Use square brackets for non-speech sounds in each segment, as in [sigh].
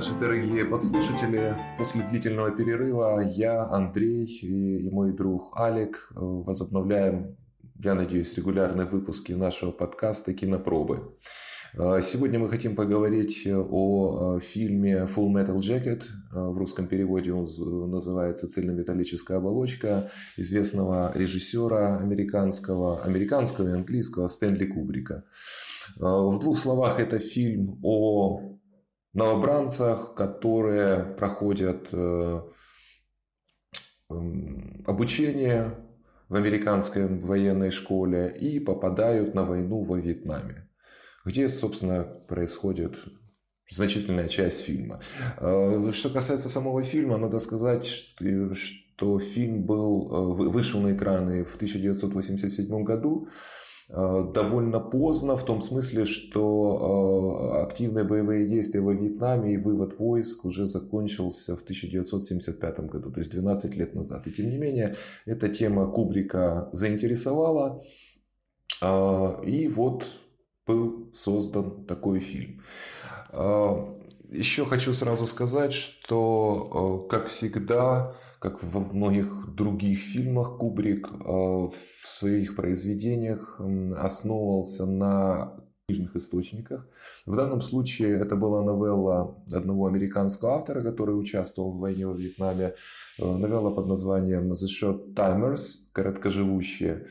наши дорогие подслушатели. После длительного перерыва я, Андрей и, мой друг Алик э, возобновляем, я надеюсь, регулярные выпуски нашего подкаста «Кинопробы». Э, сегодня мы хотим поговорить о э, фильме Full Metal Jacket. В русском переводе он называется «Цельнометаллическая оболочка» известного режиссера американского, американского и английского Стэнли Кубрика. В двух словах это фильм о новобранцах, которые проходят э, обучение в американской военной школе и попадают на войну во Вьетнаме, где, собственно, происходит значительная часть фильма. Э, что касается самого фильма, надо сказать, что фильм был, э, вышел на экраны в 1987 году. Э, довольно поздно, в том смысле, что э, активные боевые действия во Вьетнаме и вывод войск уже закончился в 1975 году, то есть 12 лет назад. И тем не менее, эта тема Кубрика заинтересовала, э, и вот был создан такой фильм. Еще хочу сразу сказать, что, как всегда, как во многих других фильмах, Кубрик э, в своих произведениях основывался на книжных источниках. В данном случае это была новелла одного американского автора, который участвовал в войне во Вьетнаме. Э, новелла под названием The Short Timers, короткоживущие.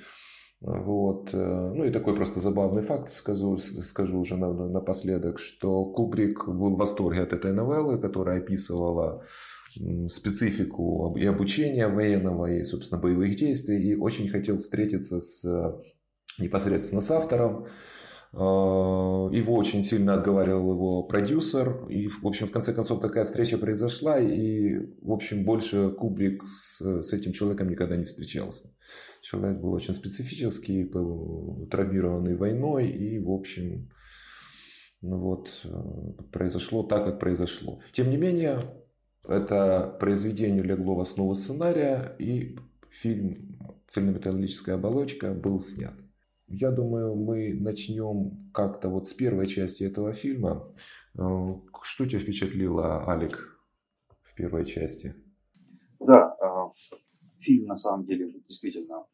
Вот. Э, ну и такой просто забавный факт скажу, скажу уже напоследок, что Кубрик был в восторге от этой новеллы, которая описывала специфику и обучения военного, и, собственно, боевых действий, и очень хотел встретиться с, непосредственно с автором. А, его очень сильно отговаривал его продюсер, и, в общем, в конце концов, такая встреча произошла, и, в общем, больше Кубрик с, с этим человеком никогда не встречался. Человек был очень специфический, травмированный войной, и, в общем, ну вот, э, произошло так, как произошло. Тем не менее, это произведение легло в основу сценария, и фильм «Цельнометаллическая оболочка» был снят. Я думаю, мы начнем как-то вот с первой части этого фильма. Э, что тебя впечатлило, Алик, в первой части? Да, э, фильм на самом деле действительно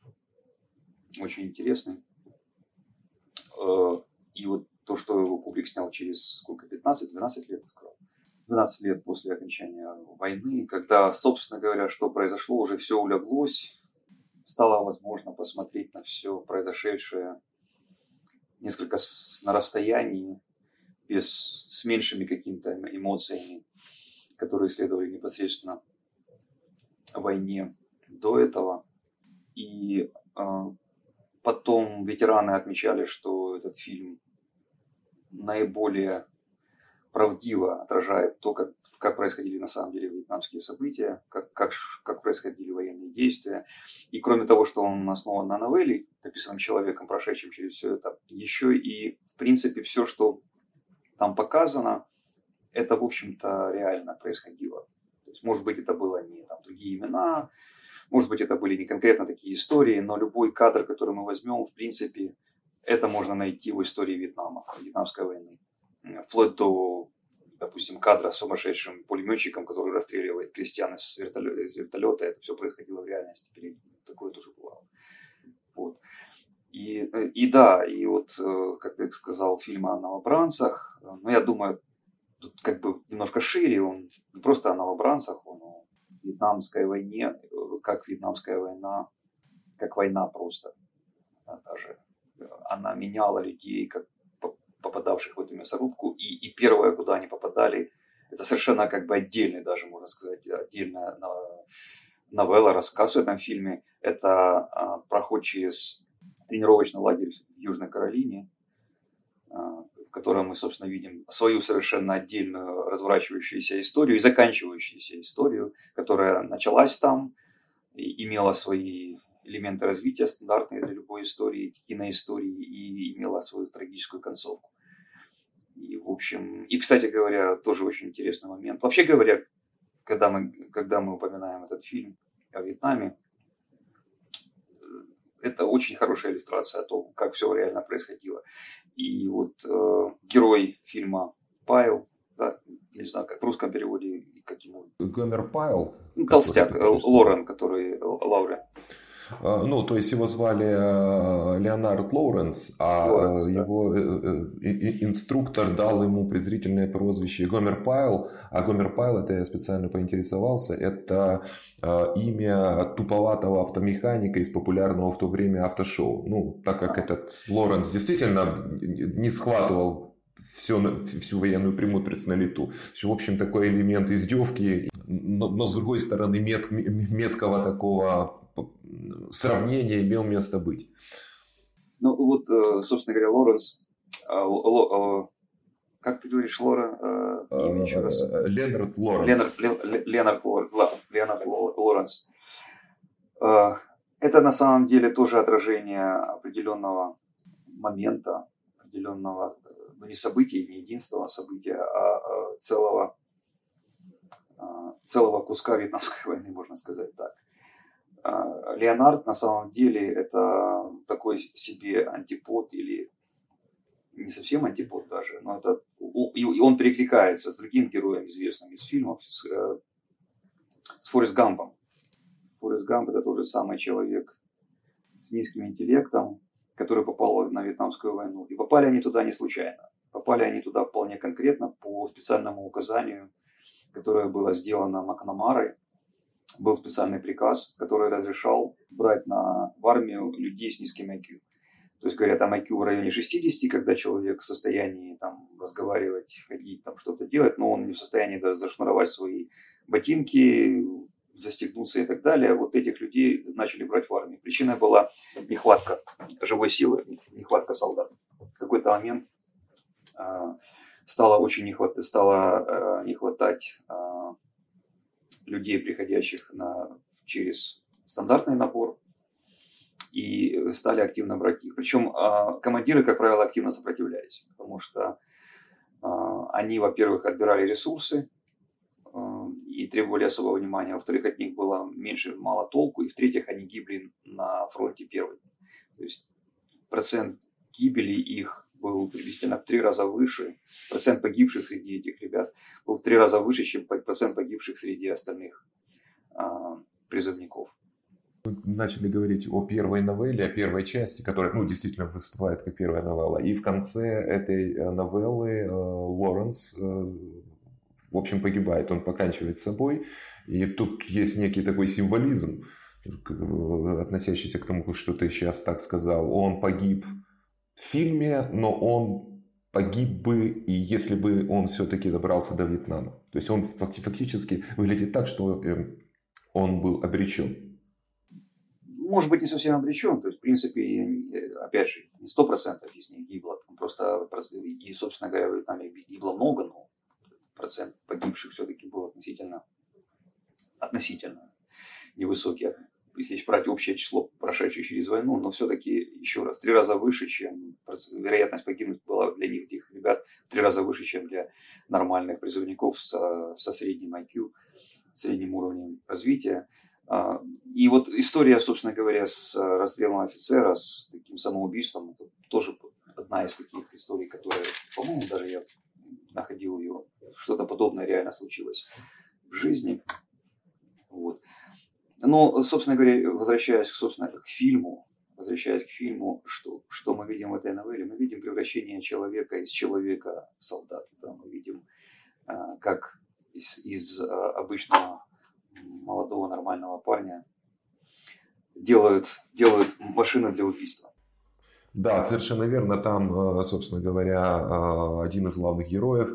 очень интересный. Э, и вот то, что его Кубрик снял через сколько, 15-12 лет, 12 лет после окончания войны, когда, собственно говоря, что произошло, уже все улеглось, стало возможно посмотреть на все произошедшее несколько на расстоянии, без, с меньшими какими-то эмоциями, которые следовали непосредственно войне до этого. И э, потом ветераны отмечали, что этот фильм наиболее правдиво отражает то, как, как происходили на самом деле вьетнамские события, как, как, как происходили военные действия. И кроме того, что он основан на новелле, написанном человеком, прошедшим через все это, еще и, в принципе, все, что там показано, это, в общем-то, реально происходило. То есть, может быть, это было не там, другие имена, может быть, это были не конкретно такие истории, но любой кадр, который мы возьмем, в принципе, это можно найти в истории Вьетнама, Вьетнамской войны вплоть до, допустим, кадра с сумасшедшим пулеметчиком, который расстреливает крестьян из вертолета, из вертолета. Это все происходило в реальности. Такое тоже бывало. Вот. И, и да, и вот, э, как ты сказал, фильм о новобранцах, но ну, я думаю, тут как бы немножко шире, он не просто о новобранцах, он о вьетнамской войне, как вьетнамская война, как война просто. Даже она меняла людей, как попадавших в эту мясорубку. И, и первое, куда они попадали, это совершенно как бы отдельный, даже можно сказать, отдельная новелла, рассказ в этом фильме. Это а, проход через тренировочный лагерь в Южной Каролине, а, в котором мы, собственно, видим свою совершенно отдельную разворачивающуюся историю и заканчивающуюся историю, которая началась там, и имела свои элементы развития стандартные для любой истории, киноистории, и имела свою трагическую концовку. И, в общем, и, кстати говоря, тоже очень интересный момент. Вообще говоря, когда мы, когда мы упоминаем этот фильм о Вьетнаме, это очень хорошая иллюстрация о том, как все реально происходило. И вот э, герой фильма Пайл, да, не знаю, как в русском переводе, как ему. Гомер Пайл. Ну, толстяк, Лорен, который Лаурен. А, ну, то есть его звали э, Леонард Лоуренс, а Лоуренс, его да. Э, э, инструктор дал ему презрительное прозвище Гомер Пайл. А Гомер Пайл, это я специально поинтересовался, это имя туповатого автомеханика из популярного в то время автошоу. Ну, так как этот Лоренс действительно не схватывал все, всю военную премудрость на лету. В общем, такой элемент издевки, но, но с другой стороны мет, меткого такого сравнение имел место быть. Ну вот, э, собственно говоря, Лоренс, э, как ты говоришь, Лора, э, имя еще раз? Ленард Лоренс. Ленард, Ленард, Ленард Лоренс. Это на самом деле тоже отражение определенного момента, определенного, ну не события, не единственного события, а целого, целого куска Вьетнамской [laughs] войны, можно сказать так. А, Леонард на самом деле это такой себе антипод или не совсем антипод даже, но это и он перекликается с другим героем известным из фильмов, с, э, с Форест Гампом. Форест Гамп это тот же самый человек с низким интеллектом, который попал на Вьетнамскую войну. И попали они туда не случайно. Попали они туда вполне конкретно по специальному указанию, которое было сделано Макнамарой был специальный приказ, который разрешал брать на, в армию людей с низким IQ. То есть, говорят, там IQ в районе 60, когда человек в состоянии там, разговаривать, ходить, там, что-то делать, но он не в состоянии даже зашнуровать свои ботинки, застегнуться и так далее. Вот этих людей начали брать в армию. Причина была нехватка живой силы, нехватка солдат. В какой-то момент стало очень не хватать, стало, э, не хватать э, людей, приходящих на, через стандартный набор, и стали активно брать их. Причем а, командиры, как правило, активно сопротивлялись, потому что а, они, во-первых, отбирали ресурсы а, и требовали особого внимания, во-вторых, от них было меньше мало толку, и в-третьих, они гибли на фронте первыми. То есть процент гибели их был приблизительно в три раза выше, процент погибших среди этих ребят был в три раза выше, чем процент погибших среди остальных а, призывников. Мы начали говорить о первой новелле, о первой части, которая ну, действительно выступает как первая новелла. И в конце этой э, новеллы э, Лоренс, э, в общем, погибает. Он поканчивает собой. И тут есть некий такой символизм, относящийся к тому, что ты сейчас так сказал. Он погиб фильме, но он погиб бы, и если бы он все-таки добрался до Вьетнама. То есть он фактически выглядит так, что эм, он был обречен. Может быть, не совсем обречен. То есть, в принципе, опять же, не сто процентов из них гибло. Просто, и, собственно говоря, в Вьетнаме гибло много, но процент погибших все-таки был относительно, относительно невысокий если брать общее число прошедших через войну, но все-таки, еще раз, три раза выше, чем вероятность погибнуть была для них, этих ребят, три раза выше, чем для нормальных призывников со, со средним IQ, средним уровнем развития. А, и вот история, собственно говоря, с расстрелом офицера, с таким самоубийством, это тоже одна из таких историй, которая, по-моему, даже я находил ее, что-то подобное реально случилось в жизни. Но, собственно говоря, возвращаясь, собственно, к фильму, возвращаясь к фильму, что, что мы видим в этой новелле? Мы видим превращение человека из человека в солдата. Да? Мы видим, а, как из, из а, обычного молодого нормального парня делают, делают машины для убийства. Да, совершенно верно. Там, собственно говоря, а, один из главных героев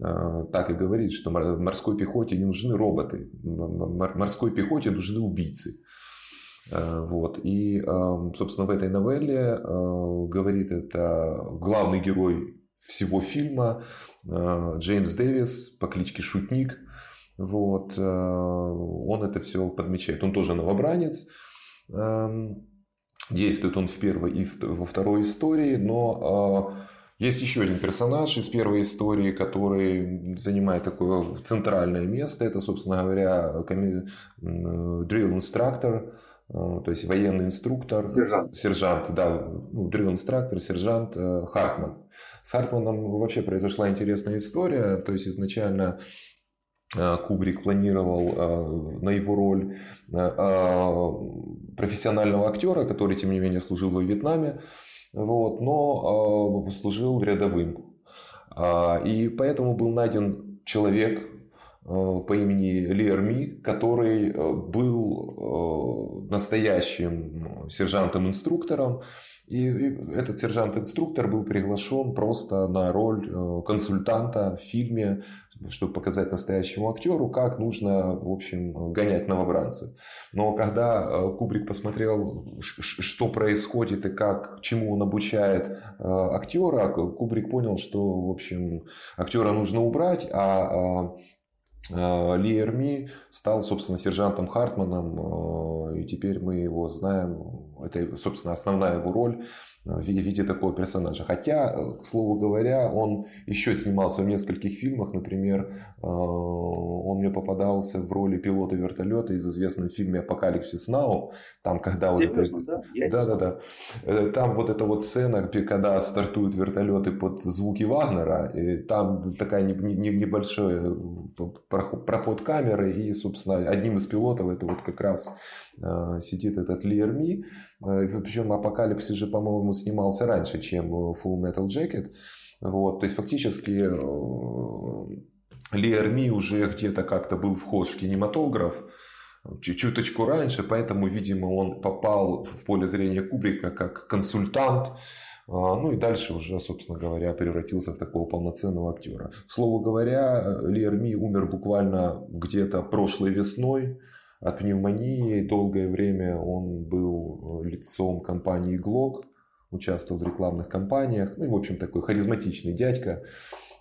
а, так и говорит, что морской пехоте не нужны роботы, морской пехоте нужны убийцы. Вот. И, собственно, в этой новелле говорит это главный герой всего фильма Джеймс Дэвис по кличке Шутник. Вот. Он это все подмечает. Он тоже новобранец. Действует он в первой и во второй истории, но есть еще один персонаж из первой истории, который занимает такое центральное место. Это, собственно говоря, drill инструктор, э, то есть военный инструктор, сержант, сержант да, ну, drill инструктор, сержант Хартман. С Хартманом вообще произошла интересная история, то есть изначально Кубрик планировал на его роль профессионального актера, который, тем не менее, служил во Вьетнаме, вот, но служил рядовым. И поэтому был найден человек, Э, по имени Лерми, который э, был э, настоящим сержантом-инструктором. И этот сержант-инструктор был приглашен просто на роль консультанта в фильме, чтобы показать настоящему актеру, как нужно, в общем, гонять новобранцев. Но когда Кубрик посмотрел, что происходит и как, чему он обучает актера, Кубрик понял, что, в общем, актера нужно убрать, а Э, Ли Эрми стал, собственно, сержантом Хартманом, э, и теперь мы его знаем. Это, собственно, основная его роль в виде такого персонажа. Хотя, э, к слову говоря, он еще снимался в нескольких фильмах. Например, э, он мне попадался в роли пилота вертолета в известном фильме «Апокалипсис Нау». Там, когда вот это... да? да, да, да. Э, там вот эта вот сцена, когда стартуют вертолеты под звуки Вагнера, и там такая небольшой проход камеры, и, собственно, одним из пилотов это вот как раз сидит этот Ли Эрми. Причем «Апокалипсис» же, по-моему, он снимался раньше, чем Full Metal Jacket. Вот, то есть фактически э, Ли уже где-то как-то был вхож в кинематограф чуточку раньше, поэтому, видимо, он попал в поле зрения Кубрика как консультант, а, ну и дальше уже, собственно говоря, превратился в такого полноценного актера. К слову говоря, Ли умер буквально где-то прошлой весной от пневмонии. Долгое время он был лицом компании Glock участвовал в рекламных кампаниях. Ну и, в общем, такой харизматичный дядька,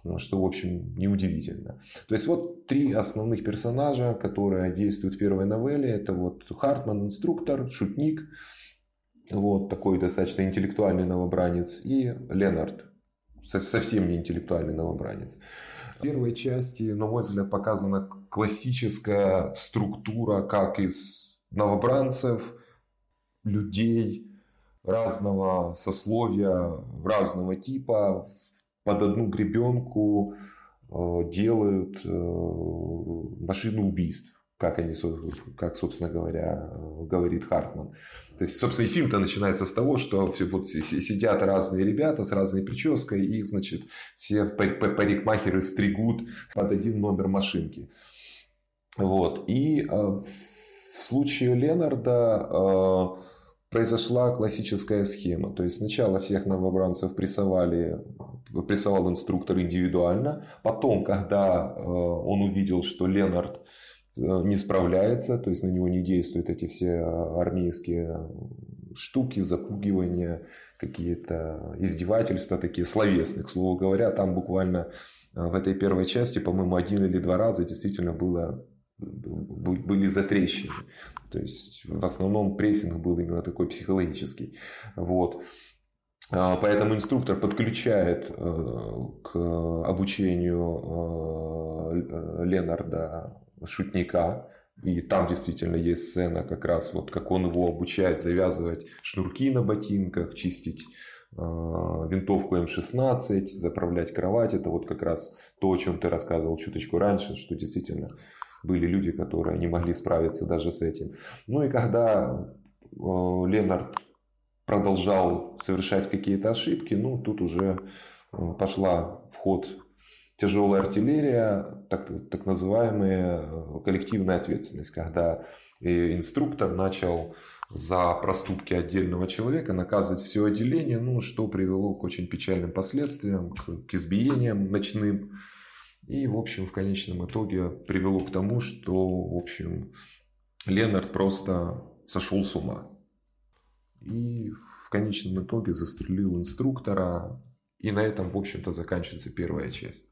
ну, что, в общем, неудивительно. То есть, вот три основных персонажа, которые действуют в первой новелле. Это вот Хартман, инструктор, шутник, вот такой достаточно интеллектуальный новобранец, и Ленард, совсем не интеллектуальный новобранец. В первой части, на мой взгляд, показана классическая структура, как из новобранцев, людей, разного сословия, разного типа под одну гребенку э, делают э, машину убийств как они, как, собственно говоря, говорит Хартман. То есть, собственно, и фильм-то начинается с того, что вот сидят разные ребята с разной прической, и их, значит, все парикмахеры стригут под один номер машинки. Вот. И э, в случае Ленарда произошла классическая схема. То есть сначала всех новобранцев прессовали, прессовал инструктор индивидуально. Потом, когда э, он увидел, что Ленард э, не справляется, то есть на него не действуют эти все армейские штуки, запугивания, какие-то издевательства такие словесные. К слову говоря, там буквально э, в этой первой части, по-моему, один или два раза действительно было были затрещины. То есть в основном прессинг был именно такой психологический. Вот. А, поэтому инструктор подключает э, к обучению э, Ленарда шутника. И там действительно есть сцена, как раз вот как он его обучает завязывать шнурки на ботинках, чистить э, винтовку М16, заправлять кровать. Это вот как раз то, о чем ты рассказывал чуточку раньше, что действительно были люди, которые не могли справиться даже с этим. Ну и когда э, Ленард продолжал совершать какие-то ошибки, ну тут уже э, пошла в ход тяжелая артиллерия, так, так называемая э, коллективная ответственность, когда инструктор начал за проступки отдельного человека наказывать все отделение, ну, что привело к очень печальным последствиям, к, к избиениям ночным, и, в общем, в конечном итоге привело к тому, что, в общем, Ленард просто сошел с ума. И в конечном итоге застрелил инструктора. И на этом, в общем-то, заканчивается первая часть.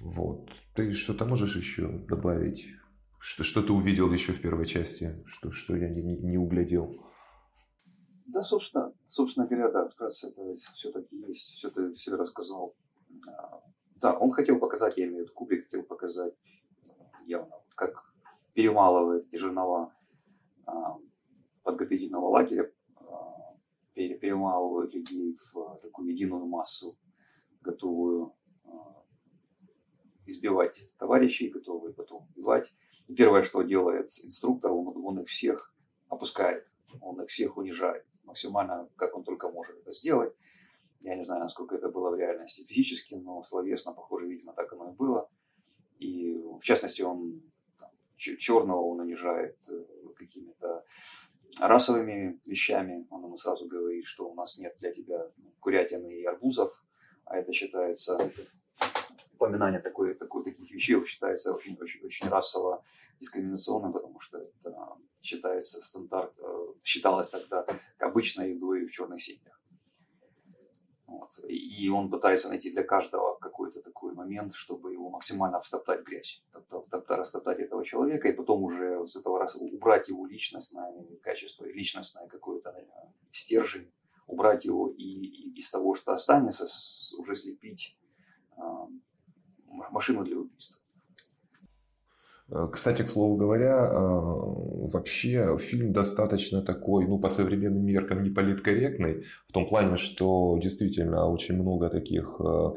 Вот. Ты что-то можешь еще добавить? Что, что ты увидел еще в первой части, что, что я не, не, углядел? Да, собственно, собственно говоря, да, раз это все-таки есть, все ты все рассказал. А, да, он хотел показать, я имею в виду, Кубрик хотел показать явно, как перемалывает эти жернова подготовительного лагеря перемалывают людей в такую единую массу, готовую избивать товарищей, готовые потом убивать. И первое, что делает инструктор, он, он их всех опускает, он их всех унижает максимально, как он только может это сделать. Я не знаю, насколько это было в реальности физически, но словесно, похоже, видимо, так оно и было. И в частности, он черного он унижает э, какими-то расовыми вещами. Он ему сразу говорит, что у нас нет для тебя курятины и арбузов, а это считается упоминание такой, такой, таких вещей считается очень, очень, очень расово дискриминационным, потому что это считается стандарт, э, считалось тогда обычной едой в черных семьях. Вот. И он пытается найти для каждого какой-то такой момент, чтобы его максимально встоптать в грязь, растоптать этого человека, и потом уже с этого раз убрать его личностное качество, личностное какое-то стержень, убрать его и, и из того, что останется, уже слепить э, машину для убийства. Э, кстати, к слову говоря, э, вообще фильм достаточно такой, ну, по современным меркам не политкорректный, в том плане, что действительно очень много таких, э,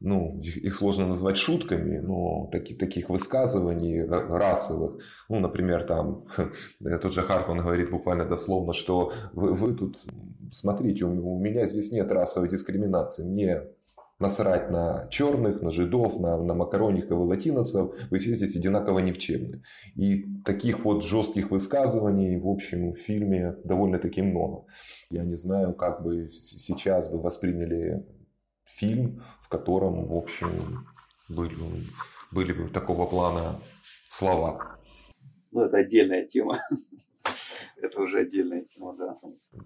ну, их сложно назвать шутками, но таких, таких высказываний расовых, ну, например, там, [laughs] тот же Хартман говорит буквально дословно, что вы, вы тут, смотрите, у меня здесь нет расовой дискриминации, мне насрать на черных, на жидов, на, на макароников и латиносов, вы все здесь одинаково никчемны. И таких вот жестких высказываний, в общем, в фильме довольно-таки много. Я не знаю, как бы сейчас бы восприняли фильм, в котором, в общем, были, были бы такого плана слова. Ну, это отдельная тема это уже отдельная тема, да.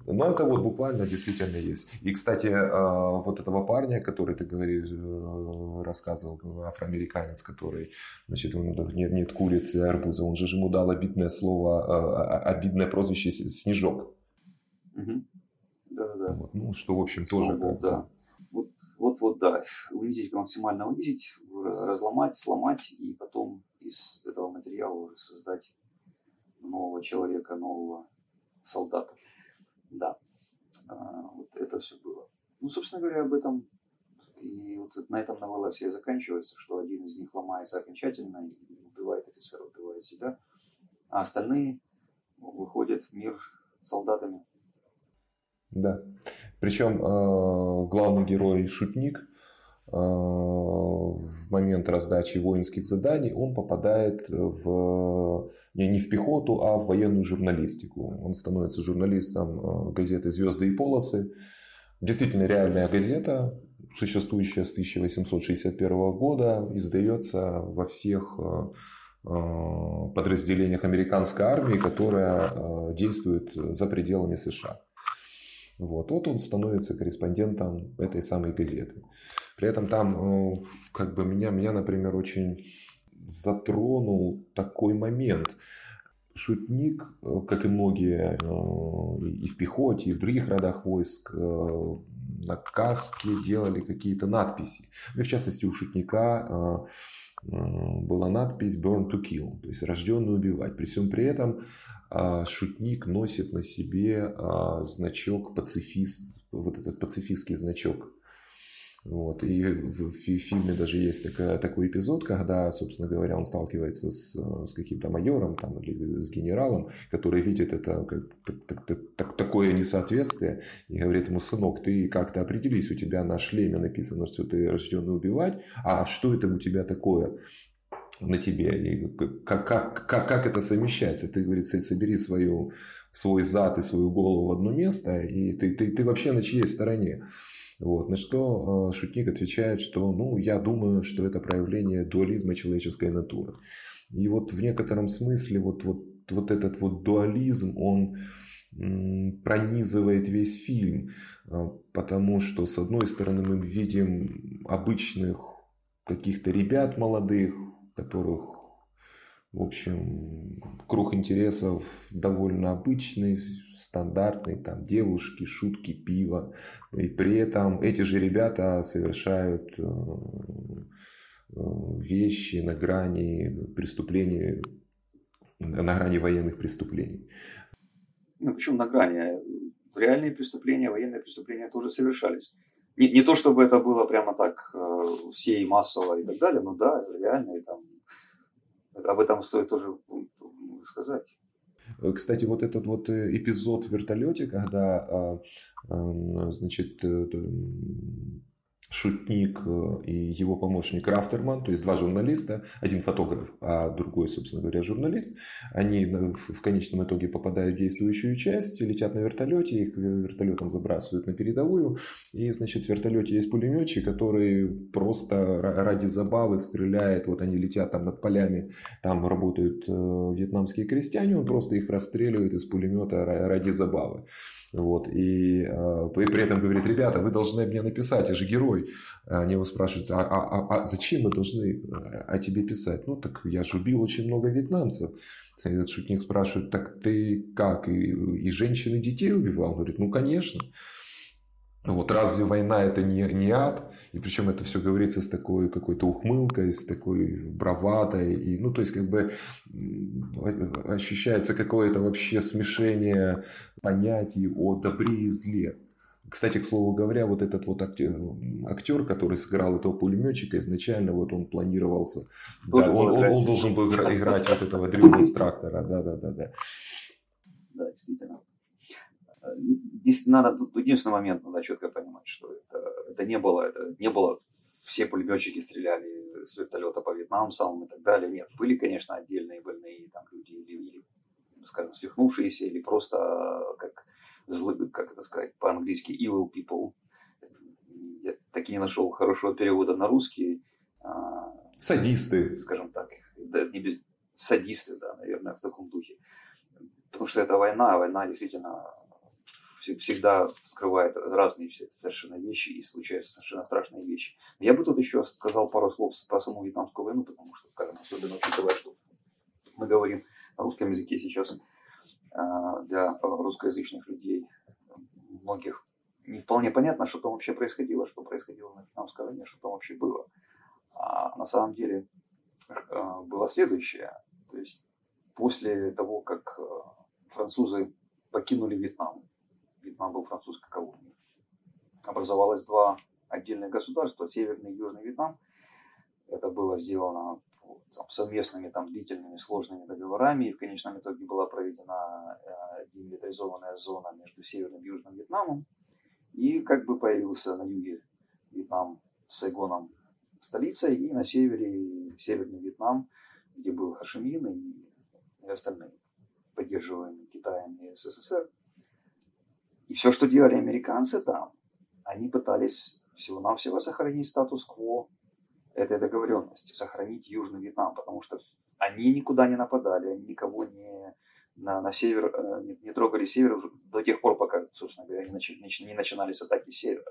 Но это вот буквально действительно есть. И, кстати, а, вот этого парня, который ты говоришь, э, рассказывал, афроамериканец, который, значит, он нет, нет курицы, арбуза, он же ему дал обидное слово, а, а, обидное прозвище Снежок. Да-да-да. Вот, ну, что, в общем, тоже... Бог, да. Вот, вот, вот, да. Унизить, максимально унизить, разломать, сломать, и потом из этого материала создать нового человека, нового солдата. Да, а, вот это все было. Ну, собственно говоря, об этом и вот на этом новелла все заканчивается, что один из них ломается окончательно и убивает офицера, убивает себя, а остальные выходят в мир солдатами. Да. Причем э, главный герой шутник в момент раздачи воинских заданий он попадает в не в пехоту, а в военную журналистику. Он становится журналистом э, газеты «Звезды и полосы». Действительно реальная газета, существующая с 1861 года, издается во всех э, э, подразделениях американской армии, которая действует за пределами США. Вот. вот он становится корреспондентом этой самой газеты. При этом там, как бы меня, меня, например, очень затронул такой момент. Шутник, э, как и многие э, и в пехоте, и в других родах войск, э, на каске делали какие-то надписи. Ну, в частности, у шутника была надпись «Burn to kill», то есть «рожденный убивать». При всем при этом шутник носит на себе значок пацифист, вот этот пацифистский значок вот. И в, фильме даже есть такая, такой эпизод, когда, собственно говоря, он сталкивается с, с каким-то майором там, или с генералом, который видит это как, так, так, так, такое несоответствие и говорит ему, сынок, ты как-то определись, у тебя на шлеме написано, что ты рожденный убивать, а что это у тебя такое? на тебе, и как, как, как, как это совмещается? Ты, говорит, собери свою, свой зад и свою голову в одно место, и ты, ты, ты вообще на чьей стороне? Вот. На что э, шутник отвечает, что ну, я думаю, что это проявление дуализма человеческой натуры. И вот в некотором смысле вот, вот, вот этот вот дуализм, он пронизывает весь фильм, э, потому что с одной стороны мы видим обычных каких-то ребят молодых, которых в общем, круг интересов довольно обычный, стандартный, там девушки, шутки, пиво. И при этом эти же ребята совершают э, э, вещи на грани преступлений, на грани военных преступлений. Ну, причем на грани. Реальные преступления, военные преступления тоже совершались. Не, не то, чтобы это было прямо так э, все и массово и так далее, но да, реально, и там, об этом стоит тоже сказать. Кстати, вот этот вот э, эпизод в вертолете, когда, а, значит, э, шутник э, и его помощник Рафтерман, то есть два журналиста, один фотограф, а другой, собственно говоря, журналист, они в конечном итоге попадают в действующую часть, летят на вертолете, их вертолетом забрасывают на передовую, и, значит, в вертолете есть пулеметчик, который просто ради забавы стреляет, вот они летят там над полями, там работают э, вьетнамские крестьяне, он просто их расстреливает из пулемета ради забавы. Вот, и, э, и при этом говорит, ребята, вы должны мне написать, я же герой. Они его спрашивают, а, а, а, а зачем мы должны о тебе писать? Ну, так я же убил очень много вьетнамцев. Этот шутник спрашивает, так ты как, и, и женщин, и детей убивал? Он говорит, ну, конечно. Вот разве война это не, не ад? И причем это все говорится с такой какой-то ухмылкой, с такой бравадой. И, ну, то есть, как бы ощущается какое-то вообще смешение понятий о добре и зле. Кстати, к слову говоря, вот этот вот актер, актер который сыграл этого пулеметчика, изначально вот он планировался, да, он, он, он должен был [laughs] играть вот этого Дрюла Страктора, да, да, да, да. Да, действительно здесь надо, единственный момент надо четко понимать, что это, это не было, это не было все пулеметчики стреляли с вертолета по Вьетнамцам и так далее. Нет, были, конечно, отдельные больные там люди или, или скажем, свихнувшиеся, или просто как злые, как это сказать, по-английски evil people. Я так и не нашел хорошего перевода на русский. А, Садисты. Скажем так. Да, не без... Садисты, да, наверное, в таком духе. Потому что это война, а война действительно всегда скрывает разные совершенно вещи и случаются совершенно страшные вещи. Я бы тут еще сказал пару слов про саму вьетнамскую войну, потому что, скажем, особенно учитывая, что мы говорим на русском языке сейчас а, для русскоязычных людей, многих не вполне понятно, что там вообще происходило, что происходило на вьетнамской войне, что там вообще было. А на самом деле а, было следующее. То есть после того, как а, французы покинули Вьетнам, Вьетнам был французской колонией. Образовалось два отдельных государства, Северный и Южный Вьетнам. Это было сделано там, совместными там, длительными сложными договорами, и в конечном итоге была проведена э, демилитаризованная зона между Северным и Южным Вьетнамом. И как бы появился на юге Вьетнам с Сайгоном столицей, и на севере Северный Вьетнам, где был Хашимин и, остальные, поддерживаемые Китаем и СССР. И все, что делали американцы там, они пытались всего-навсего сохранить статус-кво этой договоренности, сохранить Южный Вьетнам, потому что они никуда не нападали, они никого не на, на север, э, не, не трогали север до тех пор, пока, собственно говоря, не, начали, не начинались атаки севера.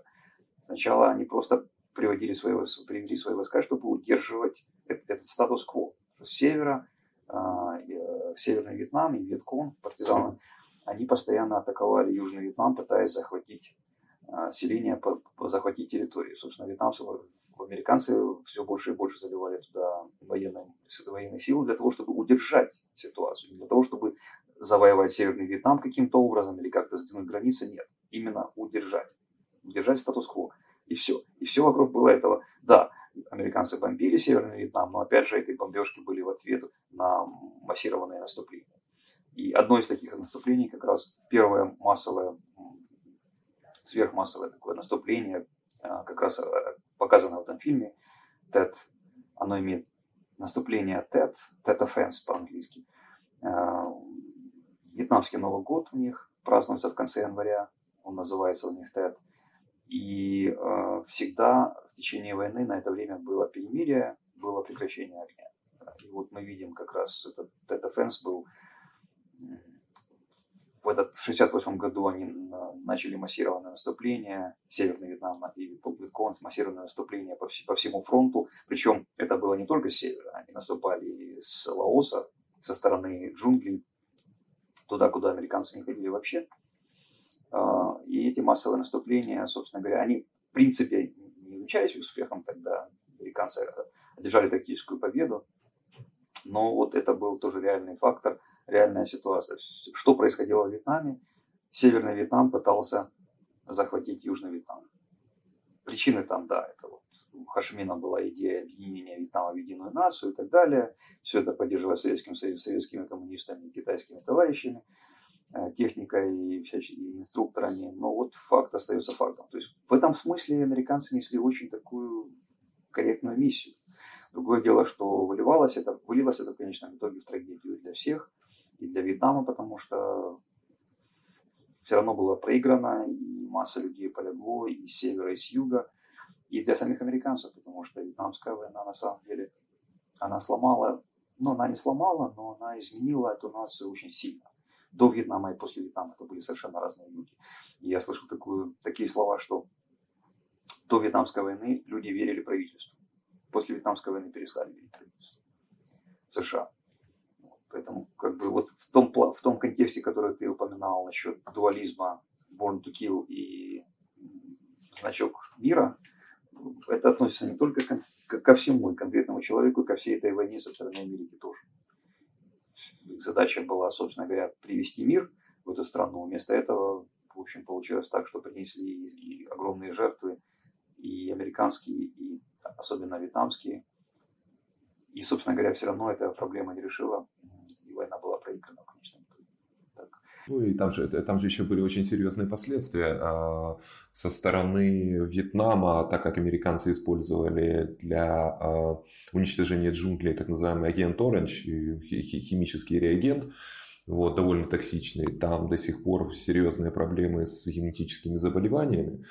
Сначала они просто приводили свои, привели свои войска, чтобы удерживать этот, этот статус-кво. С севера, э, э, Северный Вьетнам и Вьеткон, партизаны, они постоянно атаковали Южный Вьетнам, пытаясь захватить а, селение, захватить территорию. Собственно, вьетнамцы, американцы все больше и больше заливали туда военные, военные силы для того, чтобы удержать ситуацию, для того, чтобы завоевать Северный Вьетнам каким-то образом или как-то сдвинуть границы, нет. Именно удержать. Удержать статус-кво. И все. И все вокруг было этого. Да, американцы бомбили Северный Вьетнам, но опять же эти бомбежки были в ответ на массированные наступления. И одно из таких наступлений как раз первое массовое, сверхмассовое такое наступление, а, как раз а, показано в этом фильме, TED, оно имеет наступление TED, TED Offense по-английски. А, вьетнамский Новый год у них празднуется в конце января, он называется у них TED. И э, всегда в течение войны на это время было перемирие, было прекращение огня. И вот мы видим как раз этот TED Offense был в этот в 68 году они начали массированное наступление, Северный Вьетнам и Вьеткон, массированное наступление по, по всему фронту. Причем это было не только с севера, они наступали с Лаоса, со стороны джунглей, туда, куда американцы не ходили вообще. А, и эти массовые наступления, собственно говоря, они в принципе не увенчались успехом, тогда американцы одержали тактическую победу. Но вот это был тоже реальный фактор – реальная ситуация. Что происходило в Вьетнаме? Северный Вьетнам пытался захватить Южный Вьетнам. Причины там, да, это вот у Хашмина была идея объединения Вьетнама в единую нацию и так далее. Все это поддерживалось Советским Союзом, советскими коммунистами китайскими товарищами, э, техникой и, всяческими инструкторами. Но вот факт остается фактом. То есть в этом смысле американцы несли очень такую корректную миссию. Другое дело, что выливалось это, выливалось это в конечном итоге в трагедию для всех, и для Вьетнама, потому что все равно было проиграно, и масса людей полегло и с севера, и с юга, и для самих американцев, потому что вьетнамская война на самом деле, она сломала, ну, она не сломала, но она изменила эту нацию очень сильно. До Вьетнама и после Вьетнама это были совершенно разные люди. И я слышал такую, такие слова, что до Вьетнамской войны люди верили правительству. После Вьетнамской войны перестали верить правительству. США. Поэтому как бы вот в том, в том контексте, который ты упоминал насчет дуализма Born to Kill и значок мира, это относится не только к, ко всему, и конкретному человеку, ко всей этой войне со стороны Америки тоже. Их задача была, собственно говоря, привести мир в эту страну. Вместо этого, в общем, получилось так, что принесли и огромные жертвы, и американские, и особенно вьетнамские. И, собственно говоря, все равно эта проблема не решила война была проиграна в конечном итоге. Ну и там же, там же еще были очень серьезные последствия а, со стороны Вьетнама, так как американцы использовали для а, уничтожения джунглей так называемый агент Оранж, химический реагент, вот, довольно токсичный. Там до сих пор серьезные проблемы с генетическими заболеваниями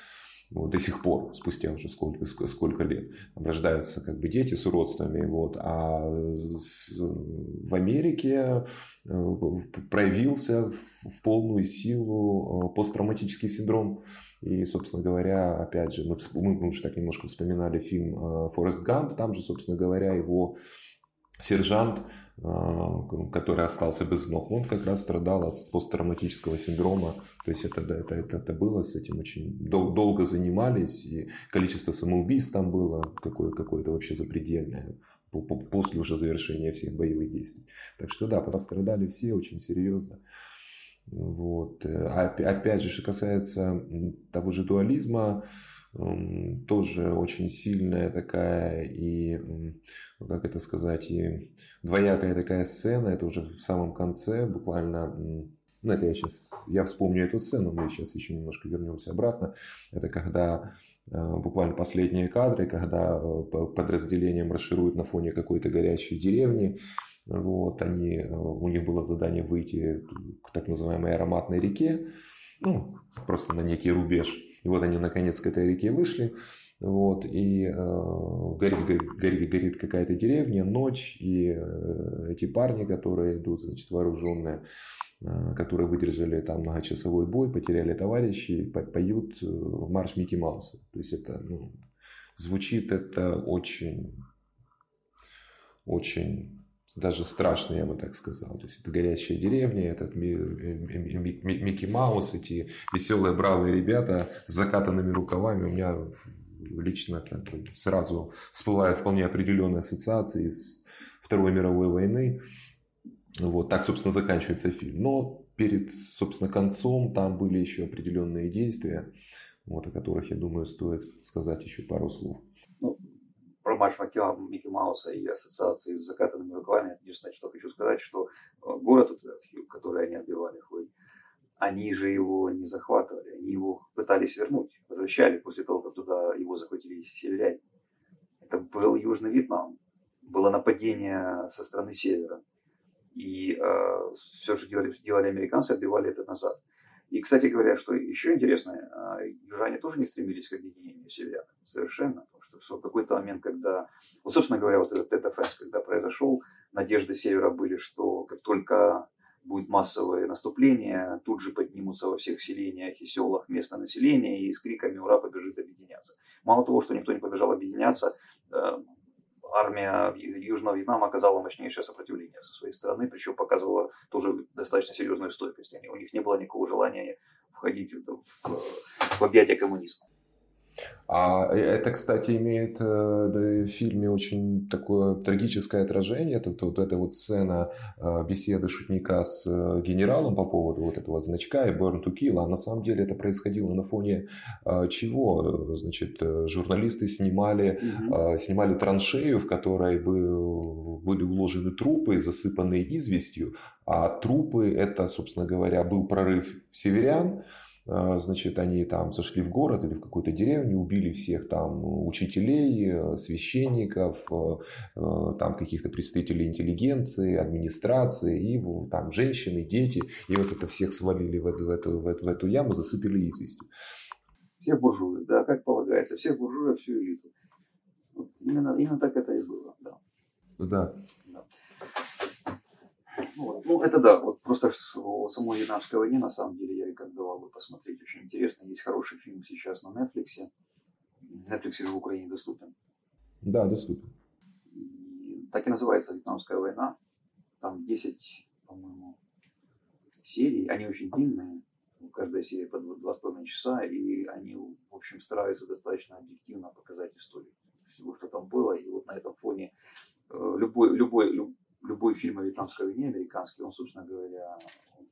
вот, до сих пор, спустя уже сколько, сколько лет, там рождаются как бы дети с уродствами, вот, а в Америке э, проявился в полную силу э, посттравматический синдром. И, собственно говоря, опять же, мы, мы уже так немножко вспоминали фильм э, «Форест Гамп», там же, собственно говоря, его сержант, а, который остался без ног, он как раз страдал от посттравматического синдрома. То есть это, это, это, это было, с этим очень дол- долго занимались, и количество самоубийств там было какое- какое-то вообще запредельное после уже завершения всех боевых действий. Так что да, пострадали все очень серьезно. Вот. А опять же, что касается того же дуализма, тоже очень сильная такая и, как это сказать, и двоякая такая сцена, это уже в самом конце, буквально, ну это я сейчас, я вспомню эту сцену, мы сейчас еще немножко вернемся обратно, это когда а, буквально последние кадры, когда э, подразделение марширует на фоне какой-то горящей деревни, вот, они, э, у них было задание выйти к так называемой ароматной реке, ну, просто на некий рубеж, и вот они наконец к этой реке вышли. Вот, и э, горит, горит, горит какая-то деревня, ночь, и э, эти парни, которые идут, значит, вооруженные, э, которые выдержали там многочасовой бой, потеряли товарищей, по поют э, марш Микки Мауса. То есть это, ну, звучит это очень, очень даже страшно, я бы так сказал. То есть это горящая деревня, этот Микки Маус, эти веселые, бравые ребята с закатанными рукавами. У меня лично как бы сразу всплывают вполне определенные ассоциации из Второй мировой войны. Вот так, собственно, заканчивается фильм. Но перед, собственно, концом там были еще определенные действия, вот, о которых, я думаю, стоит сказать еще пару слов. Про матч Микки Мауса и ассоциации с закатанными рукавами, единственное, что хочу сказать, что э, город, который они отбивали, они же его не захватывали, они его пытались вернуть, возвращали после того, как туда его захватили северяне. Это был Южный Вьетнам, было нападение со стороны севера. И э, все, что делали, делали американцы, отбивали это назад. И, кстати говоря, что еще интересно, э, южане тоже не стремились к объединению северян. Совершенно что в какой-то момент, когда, вот, собственно говоря, вот этот Тетафенс, когда произошел, надежды Севера были, что как только будет массовое наступление, тут же поднимутся во всех селениях и селах местное население и с криками «Ура!» побежит объединяться. Мало того, что никто не побежал объединяться, э, армия Южного Вьетнама оказала мощнейшее сопротивление со своей стороны, причем показывала тоже достаточно серьезную стойкость. У них не было никакого желания входить в, в объятия коммунизма. А это, кстати, имеет в фильме очень такое трагическое отражение. Это вот эта вот сцена беседы шутника с генералом по поводу вот этого значка и Burn to Kill. А на самом деле это происходило на фоне чего? Значит, журналисты снимали, угу. снимали траншею, в которой были уложены трупы, засыпанные известью. А трупы это, собственно говоря, был прорыв северян. А, значит, они там зашли в город или в какую-то деревню, убили всех там учителей, священников, э, э, там каких-то представителей интеллигенции, администрации, и там женщины, дети. И вот это всех свалили в эту, в эту, в эту, в эту яму, засыпали известью. Все буржуи, да, как полагается, все буржуи, всю элиту. Именно, именно так это и было, да. Да. Ну, ну, это да, вот просто о самой Вьетнамской войне, на самом деле, рекомендовал бы посмотреть. Очень интересно. Есть хороший фильм сейчас на Netflix. Netflix в Украине доступен. Да, доступен. И так и называется Вьетнамская война. Там 10, по-моему, серий. Они очень длинные. Каждая серия по 2,5 часа. И они, в общем, стараются достаточно объективно показать историю всего, что там было. И вот на этом фоне э, любой, любой, любой фильм о вьетнамской войне, американский, он, собственно говоря,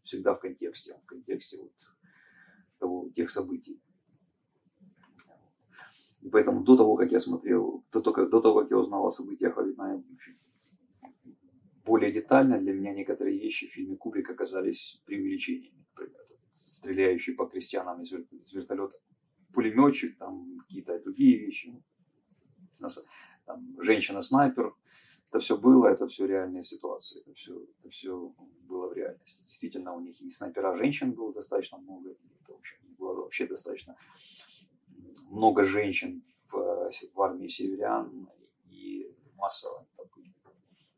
всегда в контексте, в контексте вот того, тех событий. И поэтому до того, как я смотрел, до, того, до того, как я узнал о событиях о Вьетнаме, более детально для меня некоторые вещи в фильме Кубрика оказались преувеличениями. Например, стреляющий по крестьянам из, вертолета пулеметчик, там какие-то другие вещи. Там, женщина-снайпер, это все было, это все реальные ситуации, это все, это все было в реальности. Действительно, у них и снайпера женщин было достаточно много, это, в общем, было вообще достаточно много женщин в, в армии северян и массово были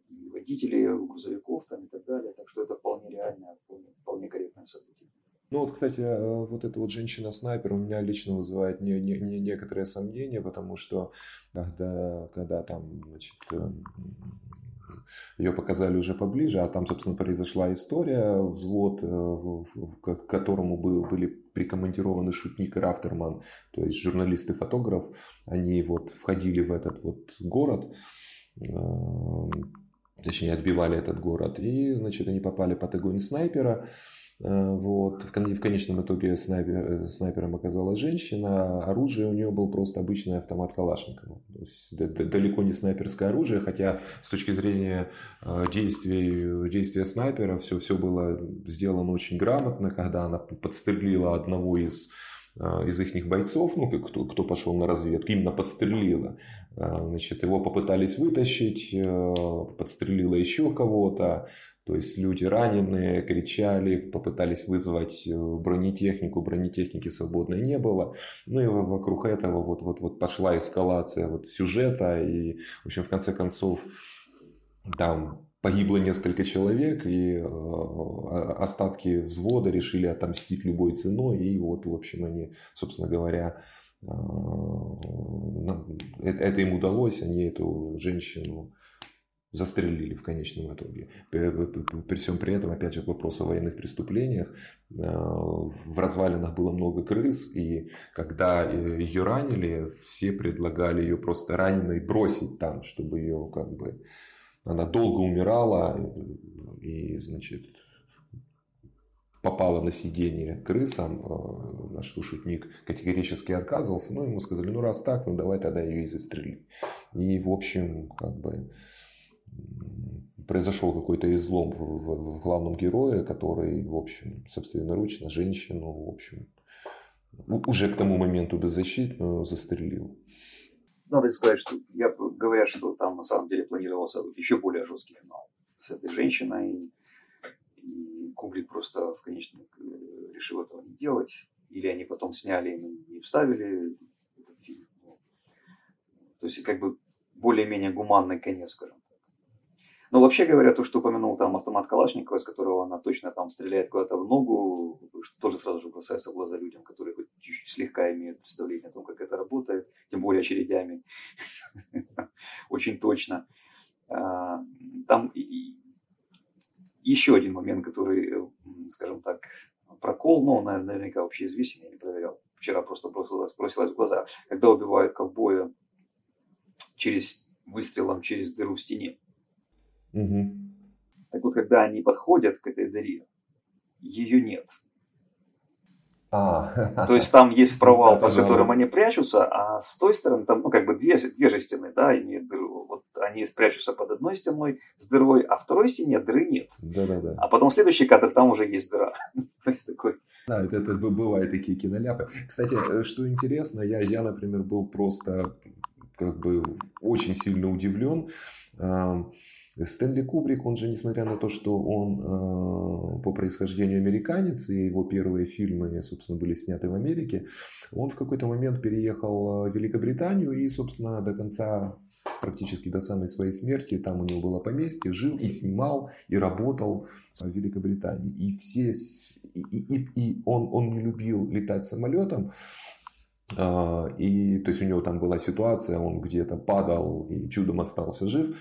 и водители грузовиков там и так далее, так что это вполне реальное, вполне, вполне корректное событие. Ну вот, кстати, э, вот эта вот женщина-снайпер у меня лично вызывает не, не, не некоторые сомнения, потому что когда, когда там, значит, э, ее показали уже поближе, а там, собственно, произошла история, взвод, э, к которому были прикомандированы шутник и Рафтерман, то есть журналист и фотограф, они вот входили в этот вот город, точнее, отбивали этот город, и, значит, они попали под огонь снайпера, вот. В конечном итоге снайпер, э, снайпером оказалась женщина. Оружие у нее был просто обычный автомат Калашникова. Далеко не снайперское оружие, хотя с точки зрения э, действий, действия снайпера все, все было сделано очень грамотно, когда она подстрелила одного из из их бойцов, ну, кто, кто пошел на разведку, именно подстрелила. Значит, его попытались вытащить, подстрелила еще кого-то. То есть люди раненые, кричали, попытались вызвать э, бронетехнику, бронетехники свободной не было. Ну и вокруг этого вот, вот, вот пошла эскалация вот сюжета. И, в общем, в конце концов, там погибло несколько человек, и э, остатки взвода решили отомстить любой ценой. И вот, в общем, они, собственно говоря, э, это им удалось, они эту женщину застрелили в конечном итоге. При всем при этом, опять же, к вопросу о военных преступлениях, э, в развалинах было много крыс, и когда э, ее ранили, все предлагали ее просто раненой бросить там, чтобы ее как бы... Она долго умирала, и, значит, попала на сиденье крысам, э, на что шутник категорически отказывался. Ну, ему сказали, ну, раз так, ну, давай тогда ее и застрелим. И, в общем, как бы произошел какой-то излом в, в, в главном герое, который, в общем, собственноручно женщину, в общем, уже к тому моменту беззащитную застрелил. Надо сказать, что я говорят, что там на самом деле планировался еще более жесткий финал с этой женщиной. И Кубрик просто в конечном э, решил этого не делать. Или они потом сняли и не вставили этот фильм. То есть, как бы более-менее гуманный конец, скажем но вообще говоря, то, что упомянул там автомат Калашникова, из которого она точно там стреляет куда-то в ногу, что тоже сразу же бросается в глаза людям, которые хоть чуть-чуть слегка имеют представление о том, как это работает, тем более очередями. [laughs] Очень точно. А, там еще один момент, который, скажем так, прокол, но он наверняка вообще известен, я не проверял. Вчера просто бросилось, бросилось в глаза, когда убивают ковбоя через выстрелом через дыру в стене. Угу. Так вот, когда они подходят к этой дыре, ее нет. А. То есть там есть [laughs] провал, по которым они прячутся, а с той стороны там, ну, как бы две, две же стены, да, имеют дыру. Вот они прячутся под одной стеной с дырой, а второй стене дыры нет. Да-да-да. А потом следующий кадр, там уже есть дыра. [laughs] То есть такой... Да, это, это бывают такие киноляпы. Кстати, э, что интересно, я, я, например, был просто как бы очень сильно удивлен. Стэнли Кубрик, он же, несмотря на то, что он э, по происхождению американец, и его первые фильмы, собственно, были сняты в Америке, он в какой-то момент переехал в Великобританию и, собственно, до конца практически до самой своей смерти, там у него было поместье, жил и снимал, и работал в Великобритании. И все, и, и, и он, он не любил летать самолетом, а, и то есть у него там была ситуация, он где-то падал и чудом остался жив.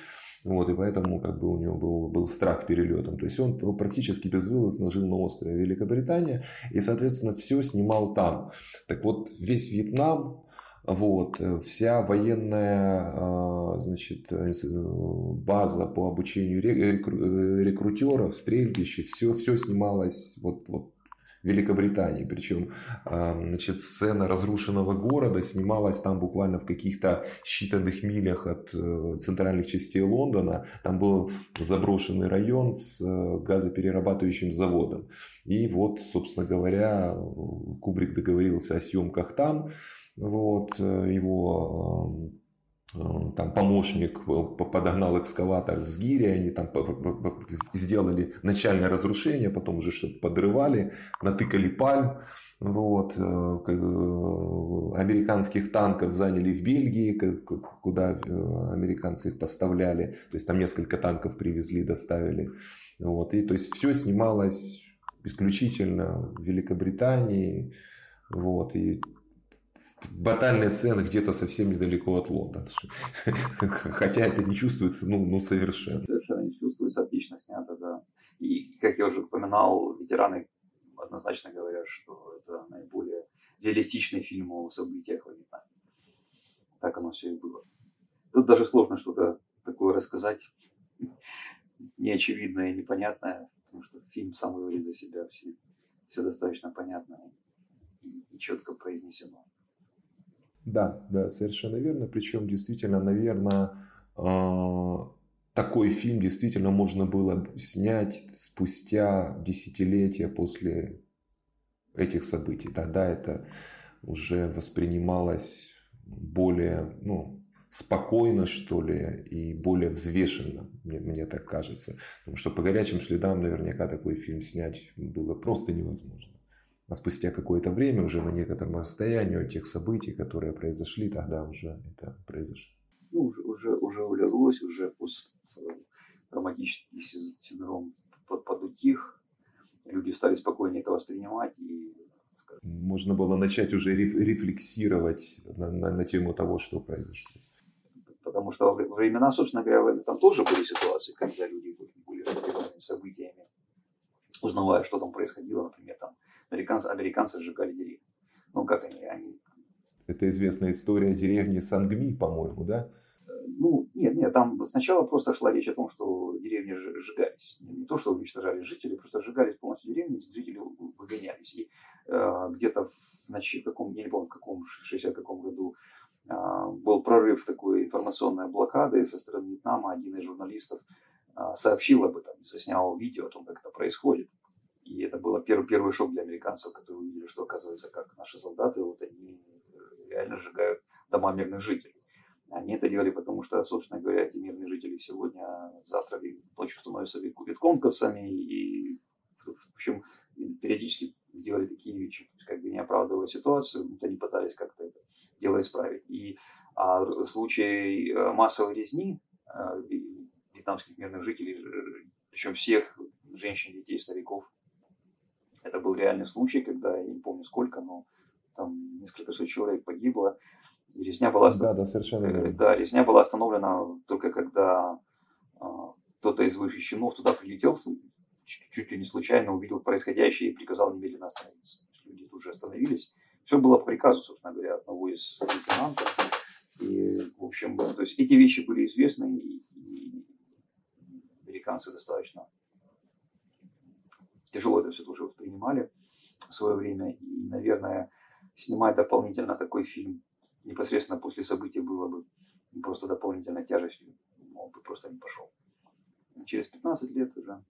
Вот, и поэтому как бы у него был, был страх перелетом. То есть он практически безвылазно жил на острове Великобритания и, соответственно, все снимал там. Так вот, весь Вьетнам, вот, вся военная а, значит, э, база по обучению рекрутеров, стрельбище, все, все снималось вот, вот Великобритании. Причем значит, сцена разрушенного города снималась там буквально в каких-то считанных милях от э, центральных частей Лондона. Там был заброшенный район с э, газоперерабатывающим заводом. И вот, собственно говоря, Кубрик договорился о съемках там. Вот, э, его там помощник э, подогнал экскаватор с гири, они там сделали начальное разрушение, потом уже что-то подрывали, натыкали пальм. Вот. Э, американских танков заняли в Бельгии, куда американцы их поставляли. То есть там несколько танков привезли, доставили. Вот. И то есть все снималось исключительно в Великобритании. Вот. И батальная сцена где-то совсем недалеко от Лондона. [laughs] Хотя это не чувствуется, ну, ну совершенно. Совершенно не чувствуется, отлично снято, да. И, как я уже упоминал, ветераны однозначно говорят, что это наиболее реалистичный фильм о событиях в Вьетнаме. Так оно все и было. Тут даже сложно что-то такое рассказать, неочевидное и непонятное, потому что фильм сам говорит за себя, все, все достаточно понятно и четко произнесено. Да, да, совершенно верно. Причем действительно, наверное, а, такой фильм действительно можно было снять спустя десятилетия после этих событий. Тогда это уже воспринималось более, ну, спокойно, что ли, и более взвешенно, мне, мне так кажется. Потому что по горячим следам наверняка такой фильм снять было просто невозможно. А спустя какое-то время, уже на некотором расстоянии от тех событий, которые произошли, тогда уже это произошло. Ну, уже, уже, уже улеглось, уже посттравматический синдром подутих, люди стали спокойнее это воспринимать и можно было начать уже рефлексировать на, на, на тему того, что произошло. Потому что во времена, собственно говоря, там тоже были ситуации, когда люди были шокированы событиями, узнавая, что там происходило, например, там американцы, американцы сжигали деревни. Ну, как они, они... Это известная история деревни Сангми, по-моему, да? Ну, нет, нет, там сначала просто шла речь о том, что деревни сжигались. Не то, что уничтожали жители, просто сжигались полностью деревни, жители выгонялись. И э, где-то в, ночи, в каком, я не помню, в каком, 60 каком году э, был прорыв такой информационной блокады со стороны Вьетнама. Один из журналистов э, сообщил об этом, заснял видео о том, как это происходит. И это был первый, первый шок для американцев, которые увидели, что оказывается, как наши солдаты, вот они реально сжигают дома мирных жителей. Они это делали, потому что, собственно говоря, эти мирные жители сегодня, завтра ночью становятся витконговцами и, в общем, периодически делали такие вещи, как бы не оправдывая ситуацию, вот они пытались как-то это дело исправить. И а, случай э, массовой резни а, вьетнамских мирных жителей, причем всех женщин, детей, стариков, это был реальный случай, когда, я не помню сколько, но там несколько сот человек погибло. И резня была, да, да, совершенно верно. Да, резня была остановлена только когда а, кто-то из высших чинов туда прилетел, чуть, чуть ли не случайно увидел происходящее и приказал немедленно остановиться. Люди тут же остановились, Все было по приказу, собственно говоря, одного из лейтенантов. И, в общем, то есть эти вещи были известны, и, и американцы достаточно тяжело это все тоже воспринимали в свое время. И, наверное, снимать дополнительно такой фильм непосредственно после событий было бы просто дополнительной тяжестью. Он бы просто не пошел. Через 15 лет уже.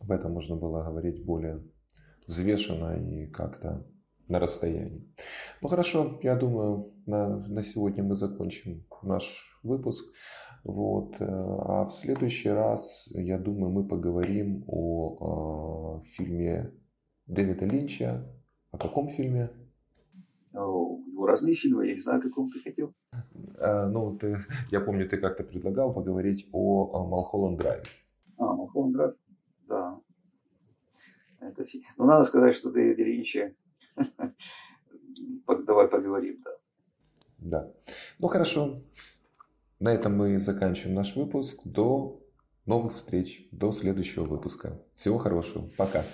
Об этом можно было говорить более взвешенно и как-то на расстоянии. Ну хорошо, я думаю, на, на сегодня мы закончим наш выпуск. Вот. Э, а в следующий раз, я думаю, мы поговорим о, о фильме Дэвида Линча. О каком фильме? У него разные фильмы, я не знаю, о каком ты хотел. А, ну, ты, [laughs] я помню, ты как-то предлагал поговорить о, о Малхолланд Драйв. А, Малхолланд Драйв, да. Это фильм. Но надо сказать, что Дэвид Линча [laughs] Давай поговорим, да. Да. Ну хорошо. На этом мы заканчиваем наш выпуск. До новых встреч, до следующего выпуска. Всего хорошего. Пока.